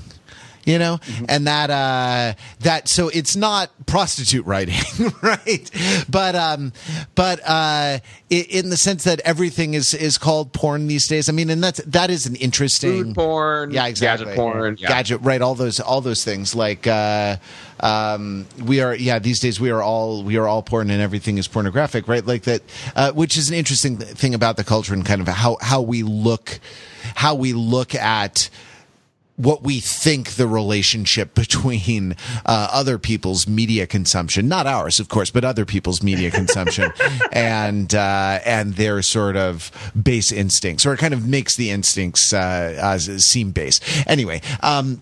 You know, and that uh, that so it's not prostitute writing, right? But um, but uh, in the sense that everything is is called porn these days. I mean, and that's that is an interesting Food porn, yeah, exactly. gadget porn, yeah. gadget, right? All those, all those things. Like, uh, um, we are, yeah. These days, we are all, we are all porn, and everything is pornographic, right? Like that, uh, which is an interesting thing about the culture and kind of how how we look, how we look at what we think the relationship between uh, other people's media consumption, not ours, of course, but other people's media consumption, and uh, and their sort of base instincts, or it kind of makes the instincts uh, uh, seem base. Anyway, um,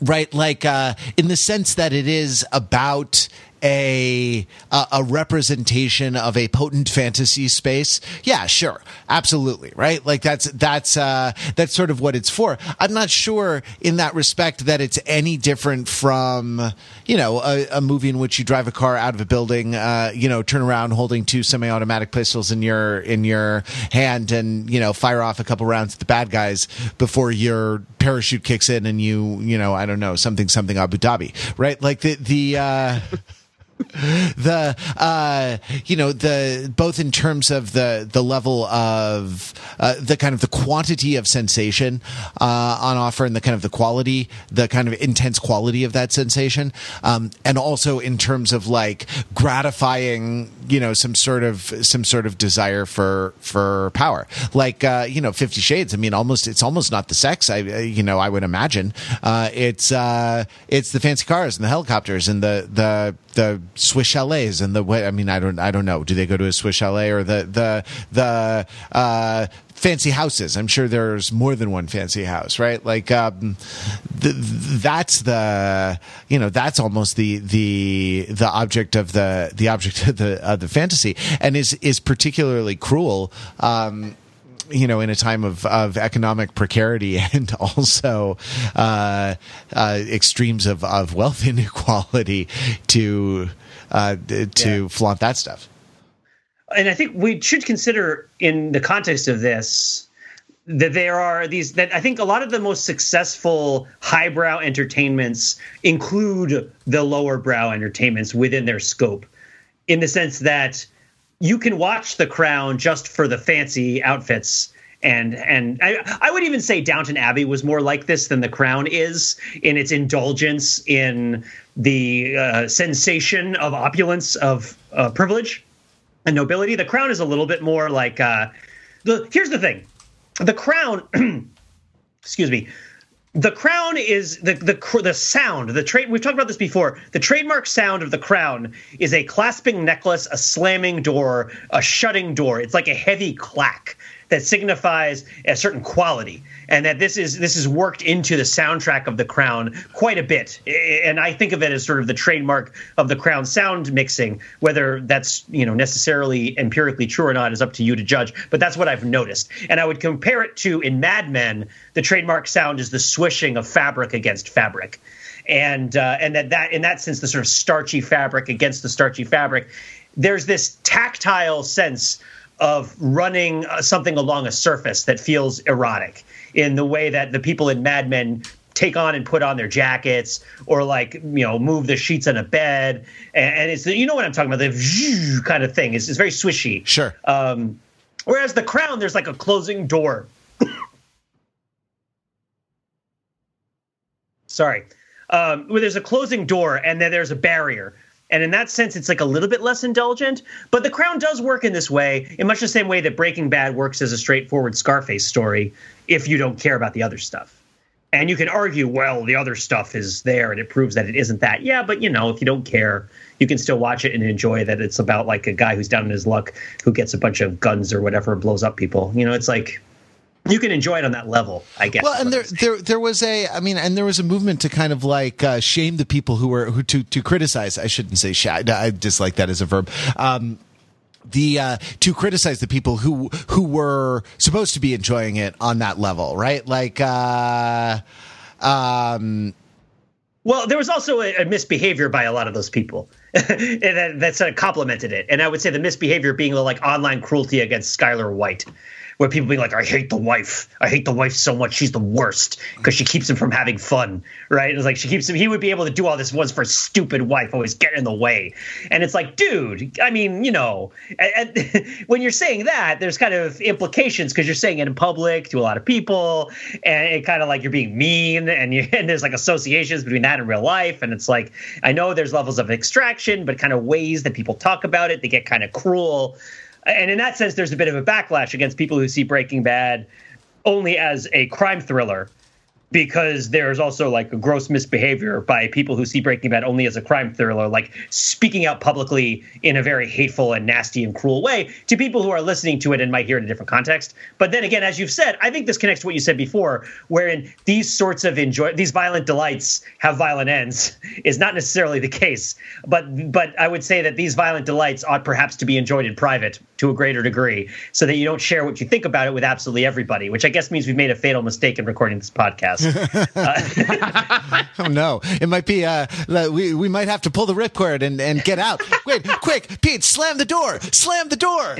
right, like uh, in the sense that it is about a a, a representation of a potent fantasy space? Yeah sure. Absolutely right? Like that's that's uh that's sort of what it's for. I'm not sure in that respect that it's any different from you know a, a movie in which you drive a car out of a building uh you know turn around holding two semi-automatic pistols in your in your hand and you know fire off a couple rounds at the bad guys before your parachute kicks in and you you know i don't know something something abu dhabi right? Like the the uh the uh, you know the both in terms of the the level of uh, the kind of the quantity of sensation uh, on offer and the kind of the quality the kind of intense quality of that sensation um, and also in terms of like gratifying you know some sort of some sort of desire for for power. Like uh, you know 50 shades i mean almost it's almost not the sex i you know i would imagine. Uh, it's uh, it's the fancy cars and the helicopters and the the the Swiss chalets and the way. I mean, I don't, I don't know. Do they go to a Swiss chalet or the the the uh, fancy houses? I'm sure there's more than one fancy house, right? Like um, th- that's the you know that's almost the the the object of the the object of the of the fantasy, and is is particularly cruel. Um, you know, in a time of, of economic precarity and also uh, uh, extremes of, of wealth inequality to uh, to yeah. flaunt that stuff. And I think we should consider, in the context of this, that there are these that I think a lot of the most successful highbrow entertainments include the lower brow entertainments within their scope, in the sense that you can watch The Crown just for the fancy outfits. And and I, I would even say Downton Abbey was more like this than The Crown is in its indulgence in the uh, sensation of opulence of uh, privilege and nobility. The Crown is a little bit more like uh, the. Here's the thing, The Crown. excuse me the crown is the the the sound the trade we've talked about this before. The trademark sound of the crown is a clasping necklace a slamming door a shutting door. It's like a heavy clack that signifies a certain quality and that this is this is worked into the soundtrack of the crown quite a bit. And i think of it as sort of the trademark of the crown sound mixing whether that's you know necessarily empirically true or not is up to you to judge but that's what i've noticed. And i would compare it to in mad men the trademark sound is the swishing of fabric against fabric. And uh, and that that in that sense the sort of starchy fabric against the starchy fabric there's this tactile sense of running uh, something along a surface that feels erotic in the way that the people in Mad Men take on and put on their jackets or like you know move the sheets on a bed. And, it's you know what i'm talking about the kind of thing it's, it's very swishy sure um, whereas the crown there's like a closing door sorry um, where there's a closing door and then there's a barrier and in that sense, it's like a little bit less indulgent. But The Crown does work in this way, in much the same way that Breaking Bad works as a straightforward Scarface story if you don't care about the other stuff. And you can argue, well, the other stuff is there and it proves that it isn't that. Yeah, but you know, if you don't care, you can still watch it and enjoy that it's about like a guy who's down in his luck who gets a bunch of guns or whatever and blows up people. You know, it's like you can enjoy it on that level, I guess. Well, and there, there, there was a, I mean, and there was a movement to kind of like uh, shame the people who were who to to criticize. I shouldn't say sh- I dislike that as a verb. Um, the uh, to criticize the people who who were supposed to be enjoying it on that level, right? Like, uh, um, well, there was also a, a misbehavior by a lot of those people that, that sort of complimented it, and I would say the misbehavior being the like online cruelty against Skyler White where people being like, I hate the wife. I hate the wife so much. She's the worst because she keeps him from having fun, right? It's like she keeps him. He would be able to do all this once for stupid wife, always getting in the way. And it's like, dude, I mean, you know, and, and when you're saying that, there's kind of implications because you're saying it in public to a lot of people, and it kind of like you're being mean, and you and there's like associations between that and real life, and it's like I know there's levels of extraction, but kind of ways that people talk about it, they get kind of cruel and in that sense, there's a bit of a backlash against people who see Breaking Bad only as a crime thriller because there's also like a gross misbehavior by people who see Breaking Bad only as a crime thriller, like speaking out publicly in a very hateful and nasty and cruel way to people who are listening to it and might hear it in a different context. But then again, as you've said, I think this connects to what you said before, wherein these sorts of enjoy these violent delights have violent ends is not necessarily the case. But but I would say that these violent delights ought perhaps to be enjoyed in private to a greater degree, so that you don't share what you think about it with absolutely everybody. Which I guess means we've made a fatal mistake in recording this podcast uh, oh no! It might be. Uh, we we might have to pull the ripcord and and get out. Wait, quick, Pete! Slam the door! Slam the door!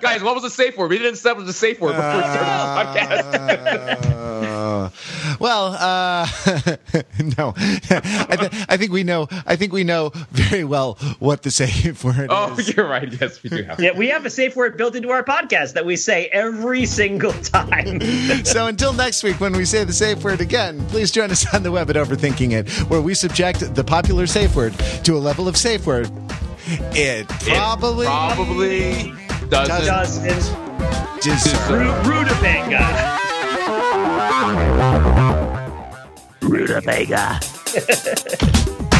Guys, what was the safe word? We didn't establish the safe word before we started the podcast. Uh, well, uh, no, I, th- I think we know. I think we know very well what the safe word is. Oh, is. you're right. Yes, we do have. Yeah, we have a safe word built into our podcast that we say every single time. So until next week, when we say the safe word again, please join us on the web at Overthinking It, where we subject the popular safe word to a level of safe word. It It probably, probably doesn't. Justin deserves. Ru- Rutabaga. Rutabaga.